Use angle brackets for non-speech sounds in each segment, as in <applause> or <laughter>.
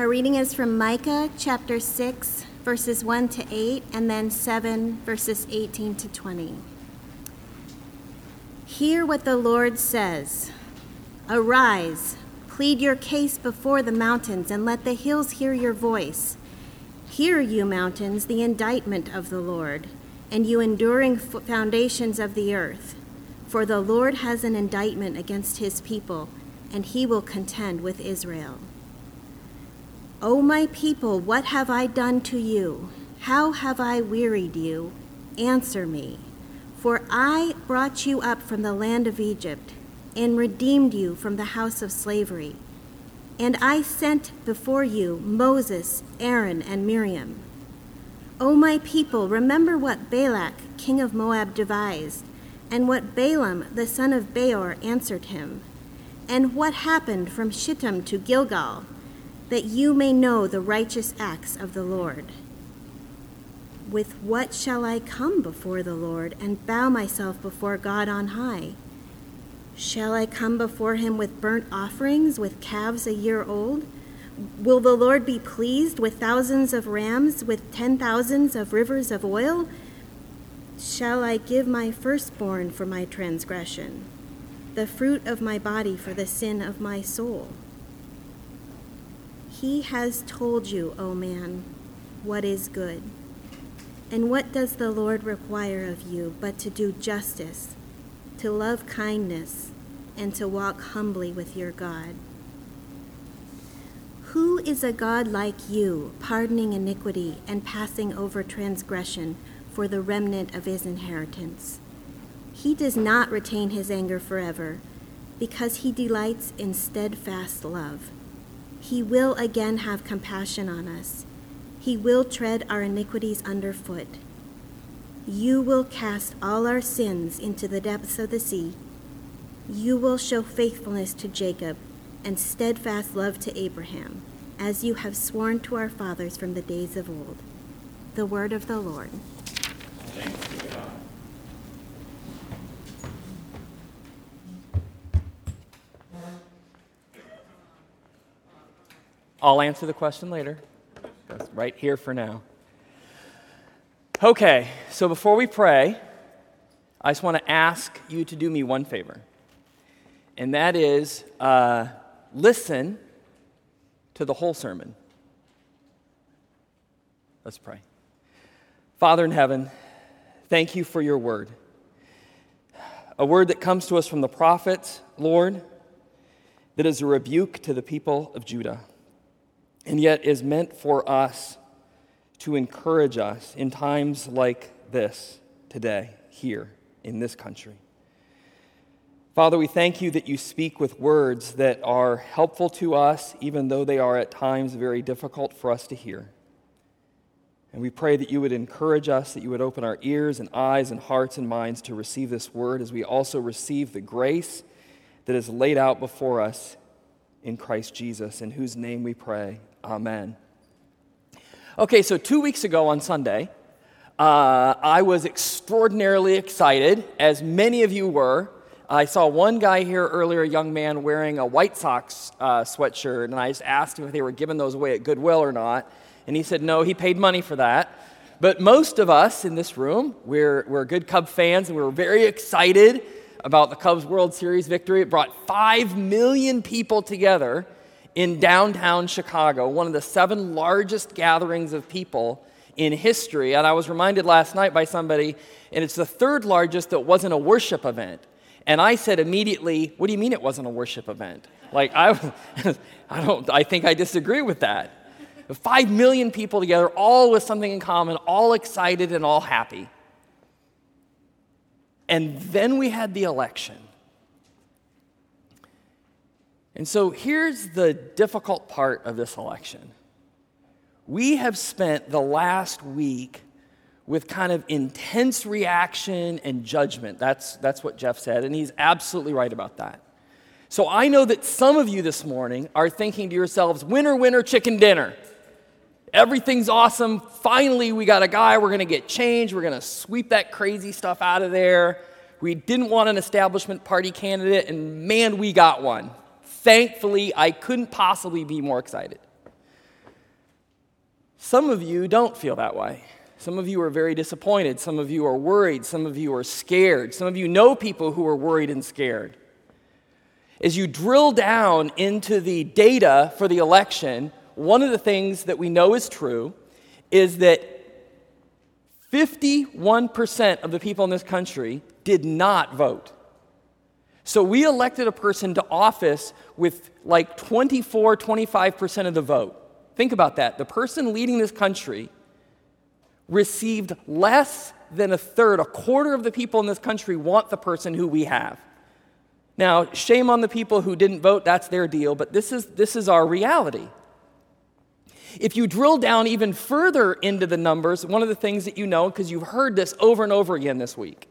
Our reading is from Micah chapter 6, verses 1 to 8, and then 7, verses 18 to 20. Hear what the Lord says Arise, plead your case before the mountains, and let the hills hear your voice. Hear, you mountains, the indictment of the Lord, and you enduring foundations of the earth. For the Lord has an indictment against his people, and he will contend with Israel. O my people, what have I done to you? How have I wearied you? Answer me. For I brought you up from the land of Egypt, and redeemed you from the house of slavery. And I sent before you Moses, Aaron, and Miriam. O my people, remember what Balak, king of Moab, devised, and what Balaam, the son of Beor, answered him, and what happened from Shittim to Gilgal, that you may know the righteous acts of the Lord. With what shall I come before the Lord and bow myself before God on high? Shall I come before him with burnt offerings, with calves a year old? Will the Lord be pleased with thousands of rams, with ten thousands of rivers of oil? Shall I give my firstborn for my transgression, the fruit of my body for the sin of my soul? He has told you, O man, what is good. And what does the Lord require of you but to do justice, to love kindness, and to walk humbly with your God? Who is a God like you, pardoning iniquity and passing over transgression for the remnant of his inheritance? He does not retain his anger forever, because he delights in steadfast love. He will again have compassion on us he will tread our iniquities underfoot. You will cast all our sins into the depths of the sea. You will show faithfulness to Jacob and steadfast love to Abraham, as you have sworn to our fathers from the days of old. The word of the Lord. I'll answer the question later. That's right here for now. Okay, so before we pray, I just want to ask you to do me one favor, and that is uh, listen to the whole sermon. Let's pray. Father in heaven, thank you for your word. A word that comes to us from the prophets, Lord, that is a rebuke to the people of Judah and yet is meant for us to encourage us in times like this today, here in this country. Father, we thank you that you speak with words that are helpful to us, even though they are at times very difficult for us to hear. And we pray that you would encourage us, that you would open our ears and eyes and hearts and minds to receive this word as we also receive the grace that is laid out before us in Christ Jesus, in whose name we pray. Amen. Okay, so two weeks ago on Sunday, uh, I was extraordinarily excited, as many of you were. I saw one guy here earlier, a young man wearing a White Sox uh, sweatshirt, and I just asked him if they were giving those away at Goodwill or not. And he said no, he paid money for that. But most of us in this room, we're, we're good Cub fans, and we were very excited about the Cubs World Series victory. It brought 5 million people together in downtown Chicago, one of the seven largest gatherings of people in history. And I was reminded last night by somebody, and it's the third largest that wasn't a worship event. And I said immediately, What do you mean it wasn't a worship event? Like, I, <laughs> I, don't, I think I disagree with that. Five million people together, all with something in common, all excited and all happy. And then we had the election. And so here's the difficult part of this election. We have spent the last week with kind of intense reaction and judgment. That's, that's what Jeff said, and he's absolutely right about that. So I know that some of you this morning are thinking to yourselves, winner, winner, chicken dinner. Everything's awesome. Finally, we got a guy. We're going to get change. We're going to sweep that crazy stuff out of there. We didn't want an establishment party candidate, and man, we got one. Thankfully, I couldn't possibly be more excited. Some of you don't feel that way. Some of you are very disappointed. Some of you are worried. Some of you are scared. Some of you know people who are worried and scared. As you drill down into the data for the election, one of the things that we know is true is that 51% of the people in this country did not vote. So we elected a person to office with like 24, 25% of the vote. Think about that. The person leading this country received less than a third, a quarter of the people in this country want the person who we have. Now, shame on the people who didn't vote, that's their deal, but this is, this is our reality. If you drill down even further into the numbers, one of the things that you know, because you've heard this over and over again this week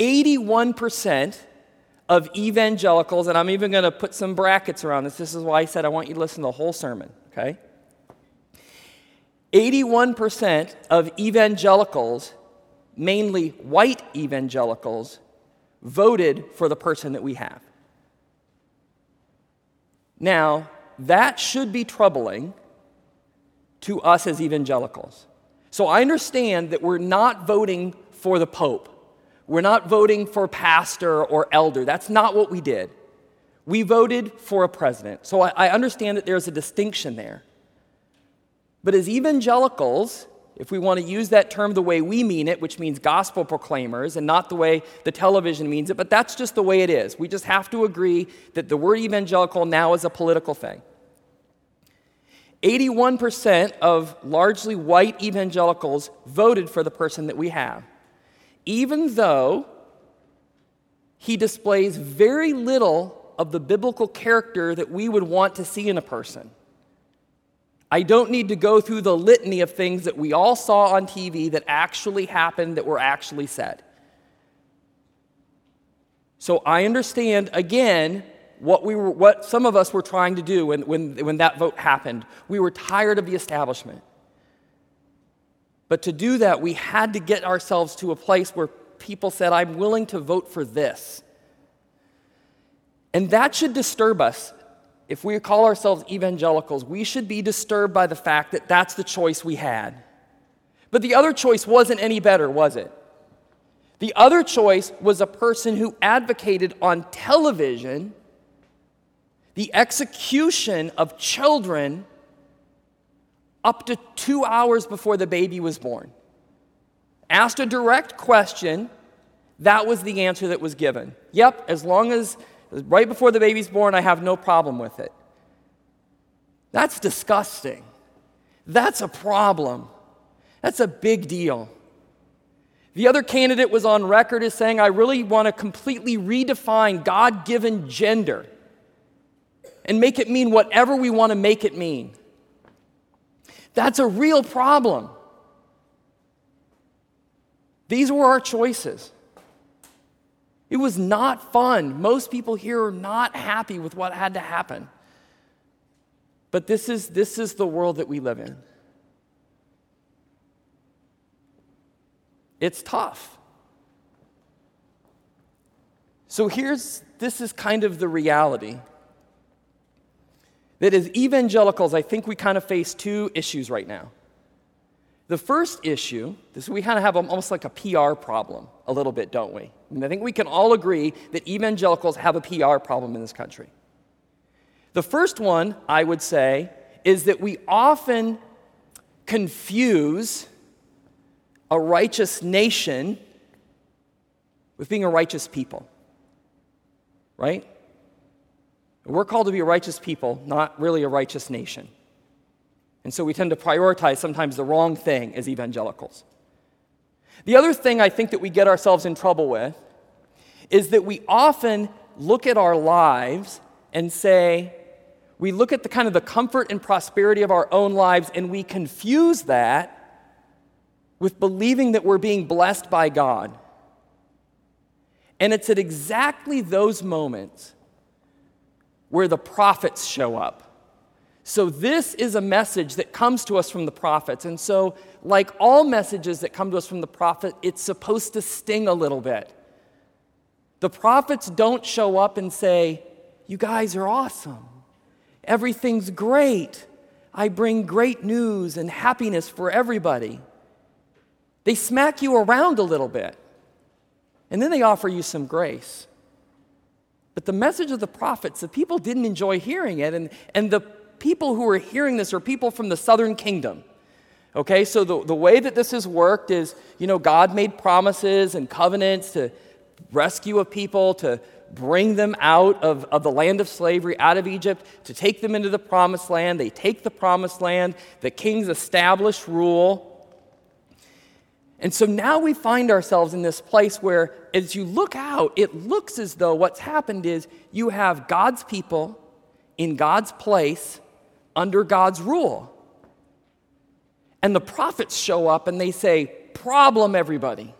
81% of evangelicals, and I'm even going to put some brackets around this. This is why I said I want you to listen to the whole sermon, okay? 81% of evangelicals, mainly white evangelicals, voted for the person that we have. Now, that should be troubling to us as evangelicals. So I understand that we're not voting for the Pope. We're not voting for pastor or elder. That's not what we did. We voted for a president. So I, I understand that there's a distinction there. But as evangelicals, if we want to use that term the way we mean it, which means gospel proclaimers, and not the way the television means it, but that's just the way it is. We just have to agree that the word evangelical now is a political thing. 81% of largely white evangelicals voted for the person that we have, even though he displays very little of the biblical character that we would want to see in a person. I don't need to go through the litany of things that we all saw on TV that actually happened, that were actually said. So I understand, again, what, we were, what some of us were trying to do when, when, when that vote happened. We were tired of the establishment. But to do that, we had to get ourselves to a place where people said, I'm willing to vote for this. And that should disturb us if we call ourselves evangelicals, we should be disturbed by the fact that that's the choice we had. But the other choice wasn't any better, was it? The other choice was a person who advocated on television the execution of children up to two hours before the baby was born. Asked a direct question, that was the answer that was given. Yep, as long as Right before the baby's born, I have no problem with it. That's disgusting. That's a problem. That's a big deal. The other candidate was on record as saying, I really want to completely redefine God given gender and make it mean whatever we want to make it mean. That's a real problem. These were our choices. It was not fun. Most people here are not happy with what had to happen. But this is, this is the world that we live in. It's tough. So here's this is kind of the reality. That as evangelicals, I think we kind of face two issues right now. The first issue, this we kind of have almost like a PR problem, a little bit, don't we? Mean, I think we can all agree that evangelicals have a PR problem in this country. The first one, I would say, is that we often confuse a righteous nation with being a righteous people. Right? We're called to be a righteous people, not really a righteous nation. And so we tend to prioritize sometimes the wrong thing as evangelicals. The other thing I think that we get ourselves in trouble with is that we often look at our lives and say, we look at the kind of the comfort and prosperity of our own lives and we confuse that with believing that we're being blessed by God. And it's at exactly those moments where the prophets show up. So, this is a message that comes to us from the prophets. And so, like all messages that come to us from the prophet, it's supposed to sting a little bit. The prophets don't show up and say, You guys are awesome. Everything's great. I bring great news and happiness for everybody. They smack you around a little bit, and then they offer you some grace. But the message of the prophets, the people didn't enjoy hearing it, and, and the people who were hearing this are people from the southern kingdom. Okay, so the, the way that this has worked is, you know, God made promises and covenants to rescue a people, to bring them out of, of the land of slavery, out of Egypt, to take them into the promised land. They take the promised land, the kings establish rule. And so now we find ourselves in this place where, as you look out, it looks as though what's happened is you have God's people in God's place under God's rule. And the prophets show up and they say, Problem, everybody.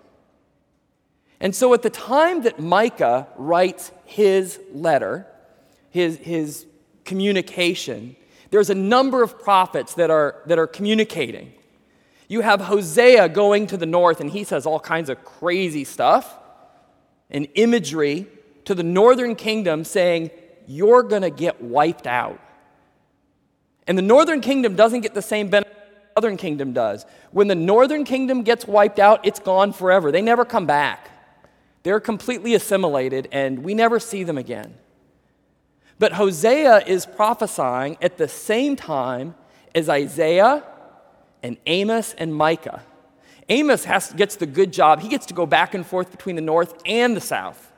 And so at the time that Micah writes his letter, his, his communication, there's a number of prophets that are, that are communicating. You have Hosea going to the north, and he says all kinds of crazy stuff and imagery to the northern kingdom saying, You're going to get wiped out. And the northern kingdom doesn't get the same benefit the southern kingdom does. When the northern kingdom gets wiped out, it's gone forever. They never come back. They're completely assimilated, and we never see them again. But Hosea is prophesying at the same time as Isaiah and Amos and Micah. Amos has, gets the good job. He gets to go back and forth between the north and the south,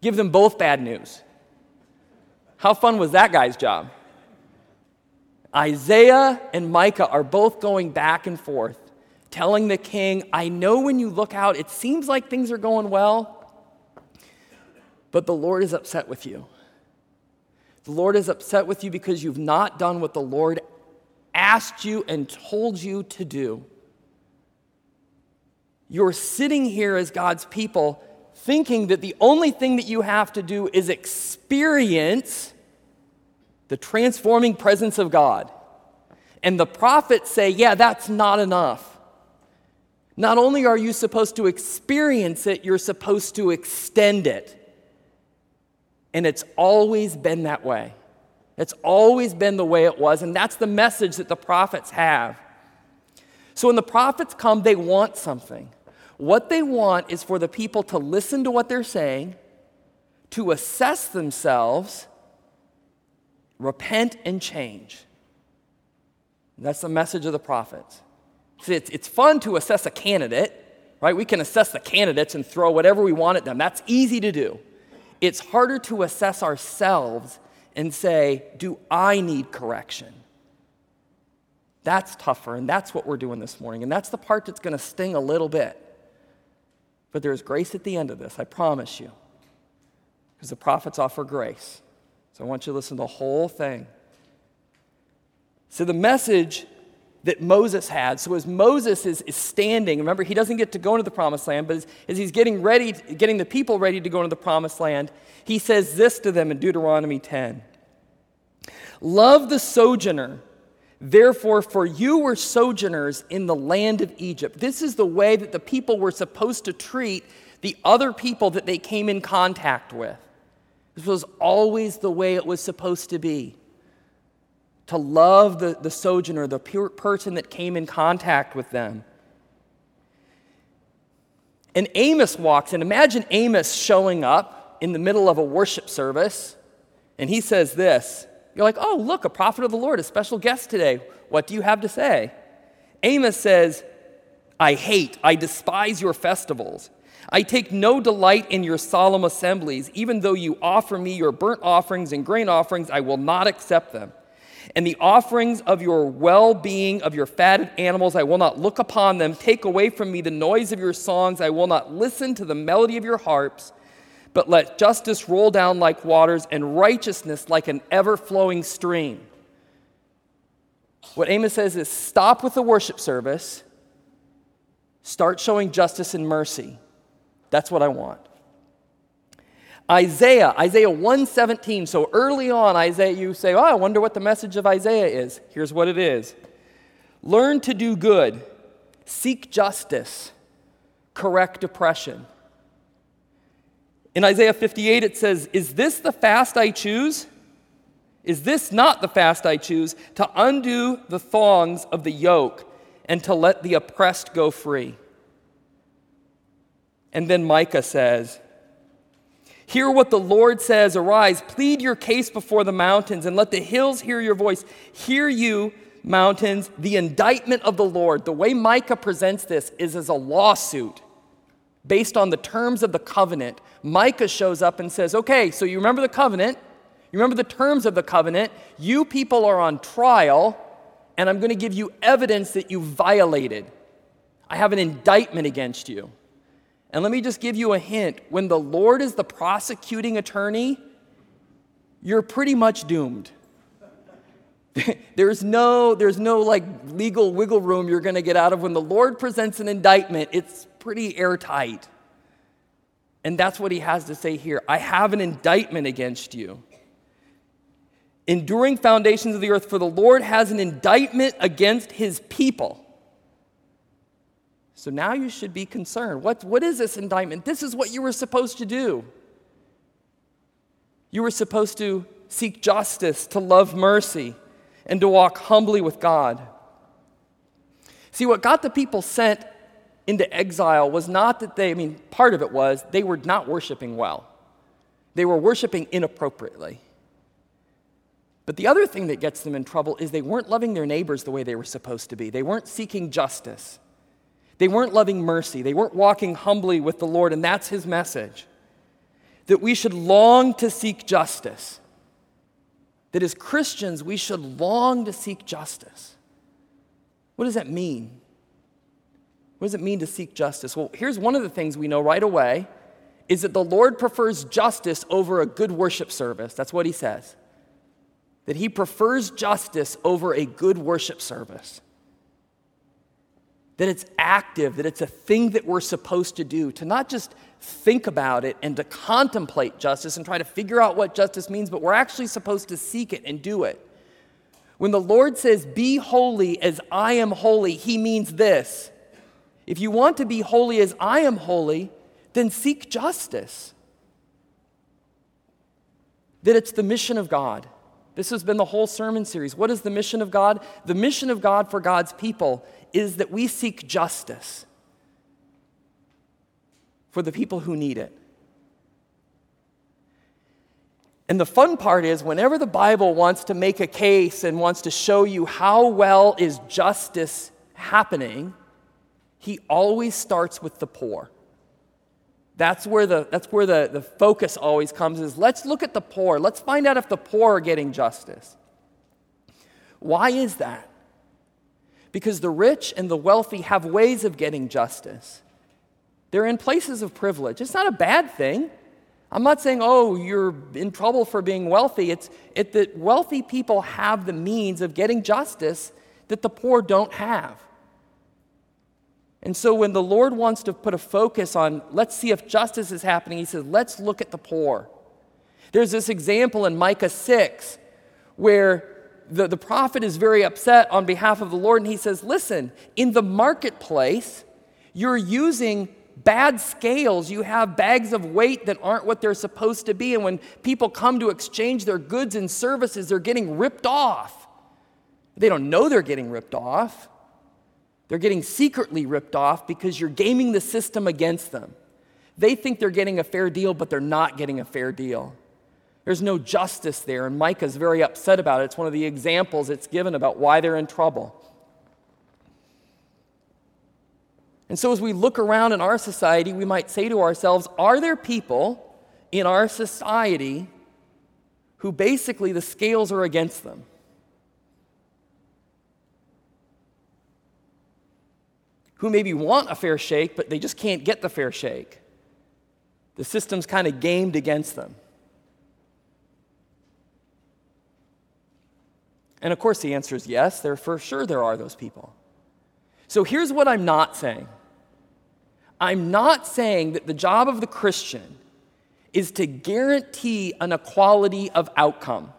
give them both bad news. How fun was that guy's job? Isaiah and Micah are both going back and forth, telling the king, I know when you look out, it seems like things are going well, but the Lord is upset with you. The Lord is upset with you because you've not done what the Lord asked you and told you to do. You're sitting here as God's people thinking that the only thing that you have to do is experience the transforming presence of God. And the prophets say, yeah, that's not enough. Not only are you supposed to experience it, you're supposed to extend it. And it's always been that way. It's always been the way it was, and that's the message that the prophets have. So when the prophets come, they want something. What they want is for the people to listen to what they're saying, to assess themselves, repent and change. That's the message of the prophets. See, it's, it's fun to assess a candidate, right? We can assess the candidates and throw whatever we want at them. That's easy to do. It's harder to assess ourselves and say, Do I need correction? That's tougher, and that's what we're doing this morning. And that's the part that's going to sting a little bit. But there's grace at the end of this, I promise you. Because the prophets offer grace. So I want you to listen to the whole thing. So the message that Moses had, so as Moses is, is standing, remember, he doesn't get to go into the promised land, but as, as he's getting ready, getting the people ready to go into the promised land, he says this to them in Deuteronomy 10 Love the sojourner. Therefore, for you were sojourners in the land of Egypt. This is the way that the people were supposed to treat the other people that they came in contact with. This was always the way it was supposed to be. To love the, the sojourner, the person that came in contact with them. And Amos walks in. Imagine Amos showing up in the middle of a worship service, and he says this. You're like, oh, look, a prophet of the Lord, a special guest today. What do you have to say? Amos says, I hate, I despise your festivals. I take no delight in your solemn assemblies. Even though you offer me your burnt offerings and grain offerings, I will not accept them. And the offerings of your well being, of your fatted animals, I will not look upon them. Take away from me the noise of your songs. I will not listen to the melody of your harps. But let justice roll down like waters and righteousness like an ever flowing stream. What Amos says is stop with the worship service, start showing justice and mercy. That's what I want. Isaiah, Isaiah 117. So early on, Isaiah, you say, Oh, I wonder what the message of Isaiah is. Here's what it is Learn to do good, seek justice, correct oppression. In Isaiah 58, it says, Is this the fast I choose? Is this not the fast I choose? To undo the thongs of the yoke and to let the oppressed go free. And then Micah says, Hear what the Lord says Arise, plead your case before the mountains, and let the hills hear your voice. Hear you, mountains, the indictment of the Lord. The way Micah presents this is as a lawsuit based on the terms of the covenant. Micah shows up and says, Okay, so you remember the covenant, you remember the terms of the covenant, you people are on trial, and I'm going to give you evidence that you violated. I have an indictment against you. And let me just give you a hint when the Lord is the prosecuting attorney, you're pretty much doomed. <laughs> there's no there's no like legal wiggle room you're going to get out of when the Lord presents an indictment. It's pretty airtight. And that's what he has to say here. I have an indictment against you. Enduring foundations of the earth, for the Lord has an indictment against his people. So now you should be concerned. What, what is this indictment? This is what you were supposed to do. You were supposed to seek justice, to love mercy, and to walk humbly with God. See, what got the people sent into exile was not that they, I mean, part of it was they were not worshiping well, they were worshiping inappropriately. But the other thing that gets them in trouble is they weren't loving their neighbors the way they were supposed to be. They weren't seeking justice. They weren't loving mercy. They weren't walking humbly with the Lord, and that's his message. That we should long to seek justice. That as Christians, we should long to seek justice. What does that mean? What does it mean to seek justice? Well, here's one of the things we know right away is that the Lord prefers justice over a good worship service. That's what he says. That he prefers justice over a good worship service that it's active, that it's a thing that we're supposed to do, to not just think about it and to contemplate justice and try to figure out what justice means, but we're actually supposed to seek it and do it. When the Lord says, Be holy as I am holy, he means this. If you want to be holy as I am holy, then seek justice. That it's the mission of God. This has been the whole sermon series. What is the mission of God? The mission of God for God's people is that we seek justice for the people who need it. And the fun part is, whenever the Bible wants to make a case and wants to show you how well is justice happening, he always starts with the poor. That's where the, that's where the, the focus always comes is let's look at the poor. Let's find out if the poor are getting justice. Why is that? Because the rich and the wealthy have ways of getting justice. They're in places of privilege. It's not a bad thing. I'm not saying, oh, you're in trouble for being wealthy. It's it, that wealthy people have the means of getting justice that the poor don't have. And so when the Lord wants to put a focus on, let's see if justice is happening, he says, let's look at the poor. There's this example in Micah 6 where the, the prophet is very upset on behalf of the Lord, and he says, Listen, in the marketplace, you're using bad scales. You have bags of weight that aren't what they're supposed to be. And when people come to exchange their goods and services, they're getting ripped off. They don't know they're getting ripped off. They're getting secretly ripped off because you're gaming the system against them. They think they're getting a fair deal, but they're not getting a fair deal. There's no justice there, and Micah's very upset about it. It's one of the examples it's given about why they're in trouble. And so, as we look around in our society, we might say to ourselves, Are there people in our society who basically the scales are against them? Who maybe want a fair shake, but they just can't get the fair shake? The system's kind of gamed against them. And of course, the answer is yes, there for sure there are those people. So here's what I'm not saying I'm not saying that the job of the Christian is to guarantee an equality of outcome,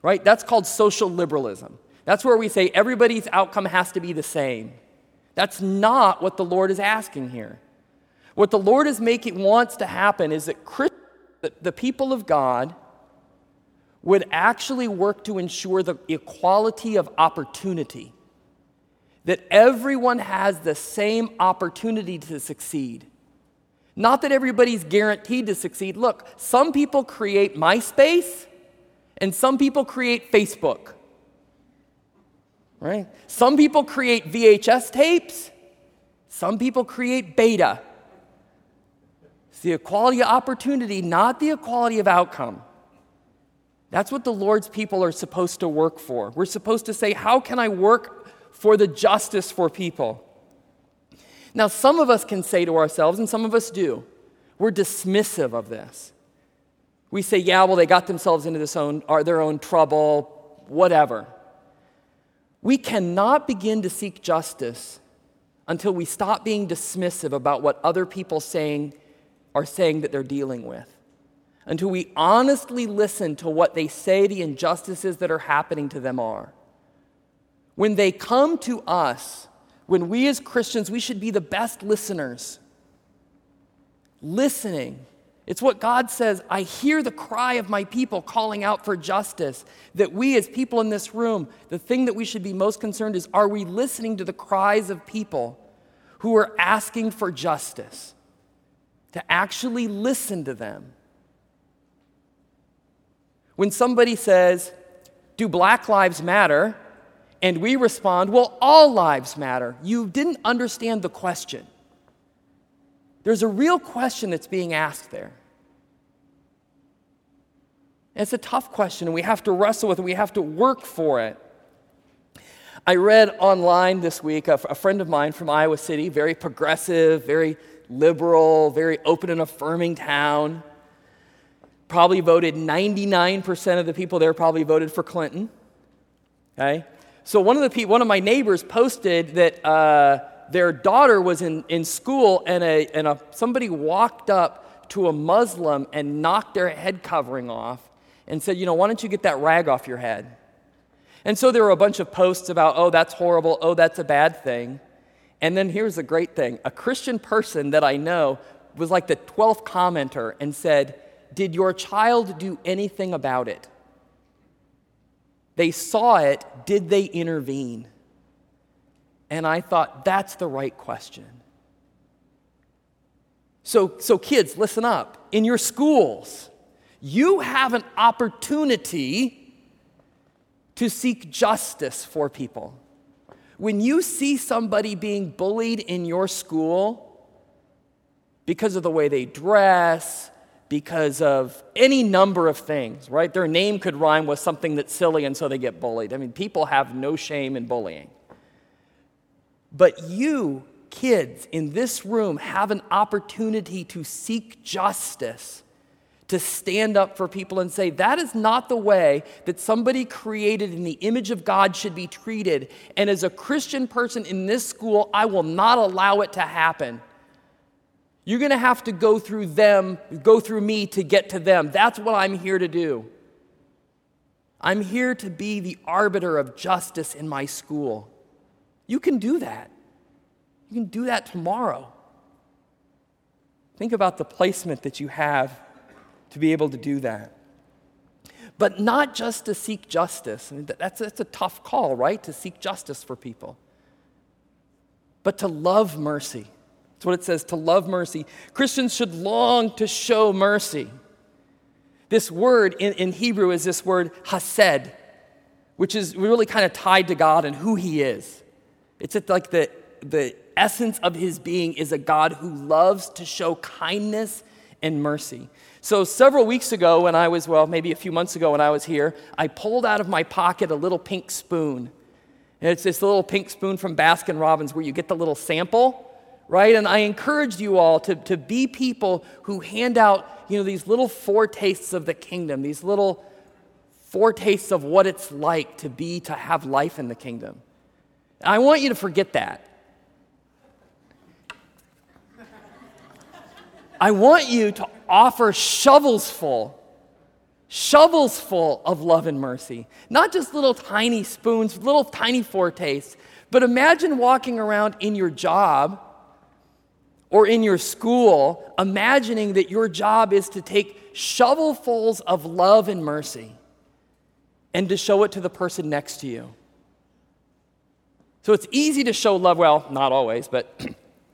right? That's called social liberalism. That's where we say everybody's outcome has to be the same. That's not what the Lord is asking here. What the Lord is making wants to happen is that Christ, the people of God would actually work to ensure the equality of opportunity, that everyone has the same opportunity to succeed. Not that everybody's guaranteed to succeed. Look, some people create MySpace and some people create Facebook. Right? Some people create VHS tapes, some people create beta. It's the equality of opportunity, not the equality of outcome. That's what the Lord's people are supposed to work for. We're supposed to say, How can I work for the justice for people? Now, some of us can say to ourselves, and some of us do, we're dismissive of this. We say, yeah, well, they got themselves into this own, uh, their own trouble, whatever. We cannot begin to seek justice until we stop being dismissive about what other people saying are saying that they're dealing with. Until we honestly listen to what they say the injustices that are happening to them are. When they come to us when we as Christians, we should be the best listeners. Listening. It's what God says. I hear the cry of my people calling out for justice. That we, as people in this room, the thing that we should be most concerned is are we listening to the cries of people who are asking for justice? To actually listen to them. When somebody says, Do Black Lives Matter? And we respond, well, all lives matter. You didn't understand the question. There's a real question that's being asked there. It's a tough question, and we have to wrestle with it, we have to work for it. I read online this week a friend of mine from Iowa City, very progressive, very liberal, very open and affirming town. Probably voted 99% of the people there probably voted for Clinton. Okay? So one of the one of my neighbors posted that uh, their daughter was in, in school and, a, and a, somebody walked up to a Muslim and knocked their head covering off and said, you know, why don't you get that rag off your head? And so there were a bunch of posts about, oh, that's horrible, oh, that's a bad thing. And then here's the great thing a Christian person that I know was like the 12th commenter and said, Did your child do anything about it? They saw it. Did they intervene? And I thought, that's the right question. So, so kids, listen up. In your schools, you have an opportunity to seek justice for people. When you see somebody being bullied in your school because of the way they dress, because of any number of things, right? Their name could rhyme with something that's silly and so they get bullied. I mean, people have no shame in bullying. But you, kids in this room, have an opportunity to seek justice, to stand up for people and say, that is not the way that somebody created in the image of God should be treated. And as a Christian person in this school, I will not allow it to happen. You're going to have to go through them, go through me to get to them. That's what I'm here to do. I'm here to be the arbiter of justice in my school. You can do that. You can do that tomorrow. Think about the placement that you have to be able to do that. But not just to seek justice. I mean, that's, that's a tough call, right? To seek justice for people. But to love mercy that's what it says to love mercy. Christians should long to show mercy. This word in, in Hebrew is this word hesed, which is really kind of tied to God and who He is. It's like the, the essence of His being is a God who loves to show kindness and mercy. So, several weeks ago, when I was, well, maybe a few months ago when I was here, I pulled out of my pocket a little pink spoon. And it's this little pink spoon from Baskin Robbins where you get the little sample right? And I encourage you all to, to be people who hand out, you know, these little foretastes of the kingdom, these little foretastes of what it's like to be, to have life in the kingdom. I want you to forget that. I want you to offer shovels full, shovels full of love and mercy. Not just little tiny spoons, little tiny foretastes, but imagine walking around in your job or in your school, imagining that your job is to take shovelfuls of love and mercy and to show it to the person next to you. So it's easy to show love, well, not always, but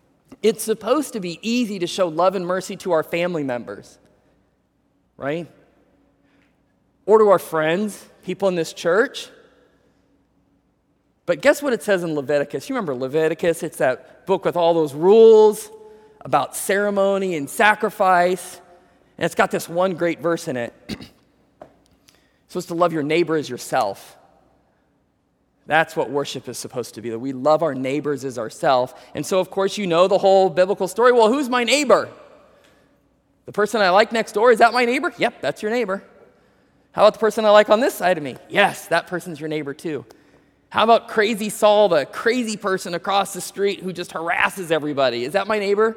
<clears throat> it's supposed to be easy to show love and mercy to our family members, right? Or to our friends, people in this church. But guess what it says in Leviticus? You remember Leviticus? It's that book with all those rules about ceremony and sacrifice. And it's got this one great verse in it. <clears throat> supposed to love your neighbor as yourself. That's what worship is supposed to be that we love our neighbors as ourselves. And so, of course, you know the whole biblical story. Well, who's my neighbor? The person I like next door, is that my neighbor? Yep, that's your neighbor. How about the person I like on this side of me? Yes, that person's your neighbor too. How about crazy Saul, the crazy person across the street who just harasses everybody? Is that my neighbor?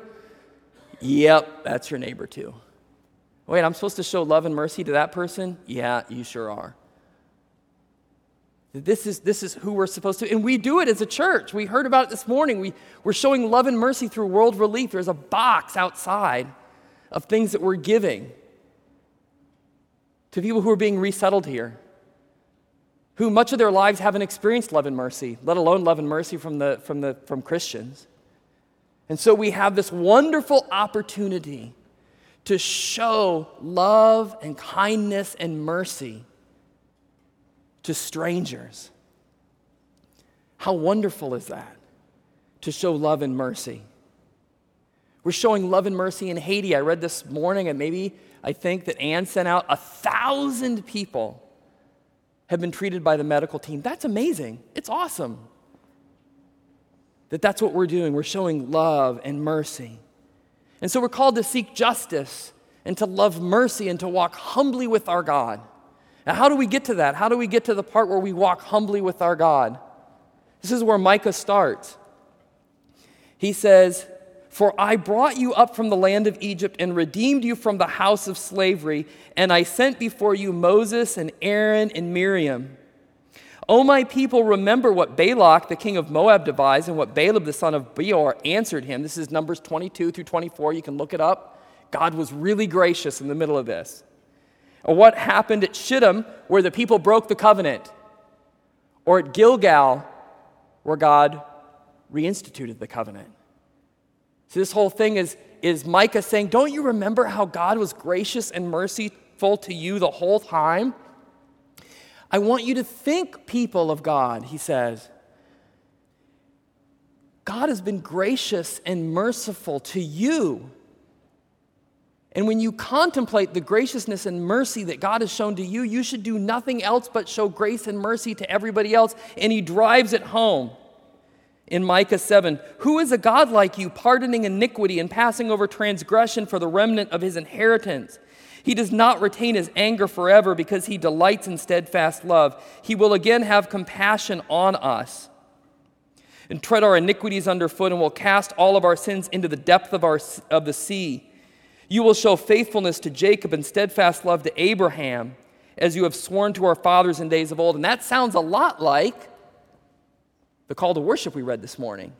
Yep, that's your neighbor too. Wait, I'm supposed to show love and mercy to that person? Yeah, you sure are. This is, this is who we're supposed to, and we do it as a church. We heard about it this morning. We, we're showing love and mercy through World Relief. There's a box outside of things that we're giving to people who are being resettled here, who much of their lives haven't experienced love and mercy, let alone love and mercy from, the, from, the, from Christians. And so we have this wonderful opportunity to show love and kindness and mercy to strangers. How wonderful is that? To show love and mercy. We're showing love and mercy in Haiti. I read this morning, and maybe I think that Anne sent out a thousand people have been treated by the medical team. That's amazing. It's awesome. That that's what we're doing. We're showing love and mercy. And so we're called to seek justice and to love mercy and to walk humbly with our God. Now, how do we get to that? How do we get to the part where we walk humbly with our God? This is where Micah starts. He says, For I brought you up from the land of Egypt and redeemed you from the house of slavery, and I sent before you Moses and Aaron and Miriam. O my people, remember what Balak, the king of Moab, devised, and what Balaam, the son of Beor, answered him. This is Numbers 22 through 24. You can look it up. God was really gracious in the middle of this. Or what happened at Shittim, where the people broke the covenant. Or at Gilgal, where God reinstituted the covenant. So, this whole thing is, is Micah saying, Don't you remember how God was gracious and merciful to you the whole time? I want you to think, people of God, he says. God has been gracious and merciful to you. And when you contemplate the graciousness and mercy that God has shown to you, you should do nothing else but show grace and mercy to everybody else. And he drives it home in Micah 7 Who is a God like you, pardoning iniquity and passing over transgression for the remnant of his inheritance? He does not retain his anger forever because he delights in steadfast love. He will again have compassion on us and tread our iniquities underfoot and will cast all of our sins into the depth of, our, of the sea. You will show faithfulness to Jacob and steadfast love to Abraham, as you have sworn to our fathers in days of old. And that sounds a lot like the call to worship we read this morning,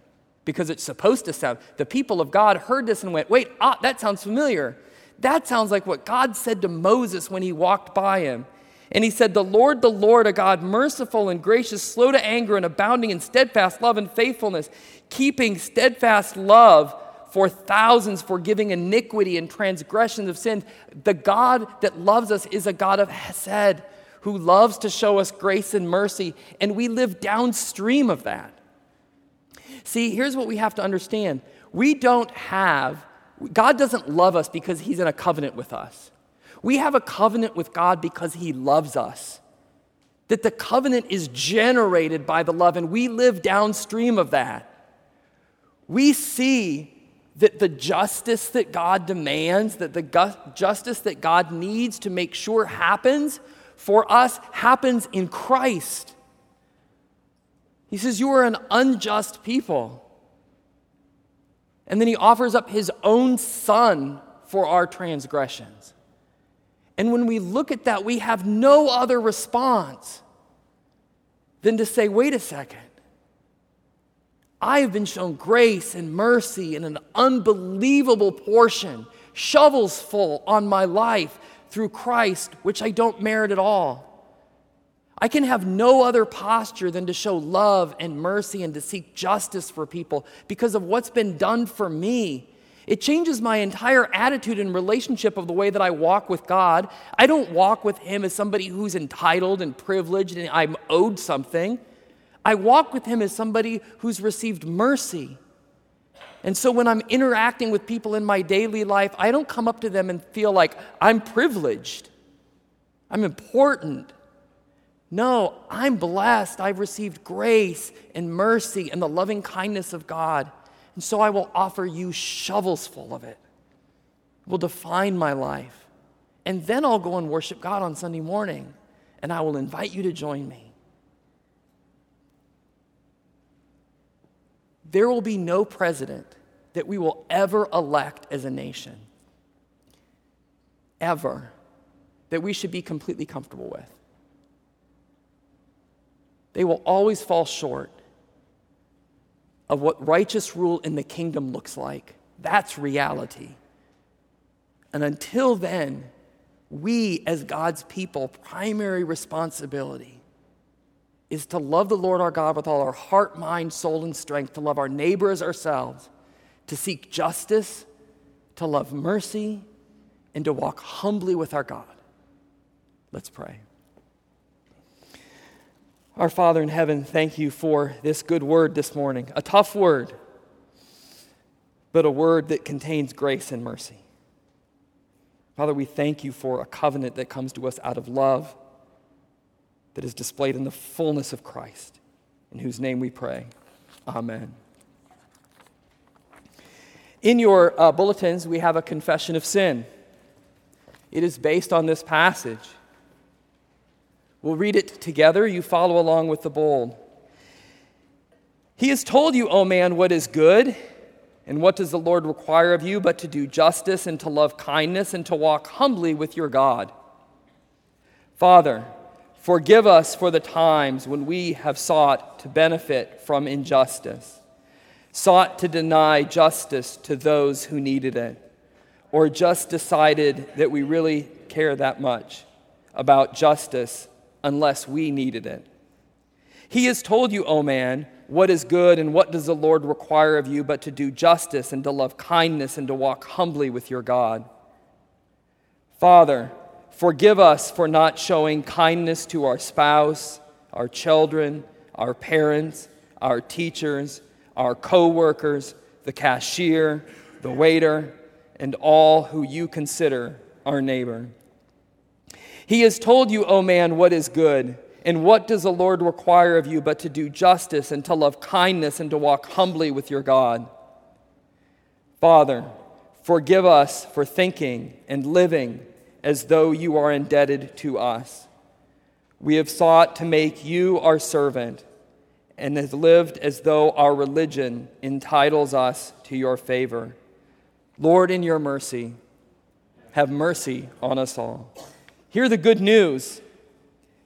because it's supposed to sound. The people of God heard this and went, wait, ah, that sounds familiar. That sounds like what God said to Moses when he walked by him. And he said, The Lord, the Lord, a God merciful and gracious, slow to anger, and abounding in steadfast love and faithfulness, keeping steadfast love for thousands, forgiving iniquity and transgressions of sin. The God that loves us is a God of Hesed, who loves to show us grace and mercy, and we live downstream of that. See, here's what we have to understand we don't have, God doesn't love us because He's in a covenant with us. We have a covenant with God because He loves us. That the covenant is generated by the love, and we live downstream of that. We see that the justice that God demands, that the justice that God needs to make sure happens for us happens in Christ. He says, You are an unjust people. And then he offers up his own son for our transgressions. And when we look at that, we have no other response than to say, Wait a second. I have been shown grace and mercy in an unbelievable portion, shovels full on my life through Christ, which I don't merit at all. I can have no other posture than to show love and mercy and to seek justice for people because of what's been done for me. It changes my entire attitude and relationship of the way that I walk with God. I don't walk with Him as somebody who's entitled and privileged and I'm owed something. I walk with Him as somebody who's received mercy. And so when I'm interacting with people in my daily life, I don't come up to them and feel like I'm privileged, I'm important. No, I'm blessed. I've received grace and mercy and the loving kindness of God. And so I will offer you shovels full of it. It will define my life. And then I'll go and worship God on Sunday morning, and I will invite you to join me. There will be no president that we will ever elect as a nation, ever, that we should be completely comfortable with. They will always fall short of what righteous rule in the kingdom looks like. That's reality. And until then, we as God's people, primary responsibility is to love the Lord our God with all our heart, mind, soul, and strength, to love our neighbor as ourselves, to seek justice, to love mercy, and to walk humbly with our God. Let's pray. Our Father in heaven, thank you for this good word this morning. A tough word, but a word that contains grace and mercy. Father, we thank you for a covenant that comes to us out of love, that is displayed in the fullness of Christ, in whose name we pray. Amen. In your uh, bulletins, we have a confession of sin. It is based on this passage. We'll read it together. You follow along with the bold. He has told you, O man, what is good, and what does the Lord require of you but to do justice and to love kindness and to walk humbly with your God. Father, forgive us for the times when we have sought to benefit from injustice, sought to deny justice to those who needed it, or just decided that we really care that much about justice unless we needed it. He has told you, O man, what is good and what does the Lord require of you but to do justice and to love kindness and to walk humbly with your God. Father, forgive us for not showing kindness to our spouse, our children, our parents, our teachers, our co workers, the cashier, the waiter, and all who you consider our neighbor. He has told you, O man, what is good. And what does the Lord require of you but to do justice and to love kindness and to walk humbly with your God? Father, forgive us for thinking and living as though you are indebted to us. We have sought to make you our servant and have lived as though our religion entitles us to your favor. Lord, in your mercy, have mercy on us all. Hear the good news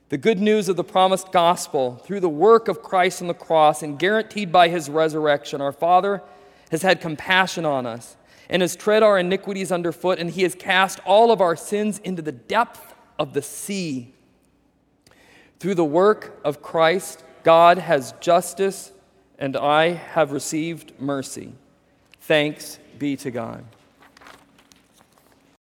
the good news of the promised gospel through the work of Christ on the cross and guaranteed by his resurrection. Our Father has had compassion on us and has tread our iniquities underfoot, and he has cast all of our sins into the depth of the sea. Through the work of Christ, God has justice, and I have received mercy. Thanks be to God.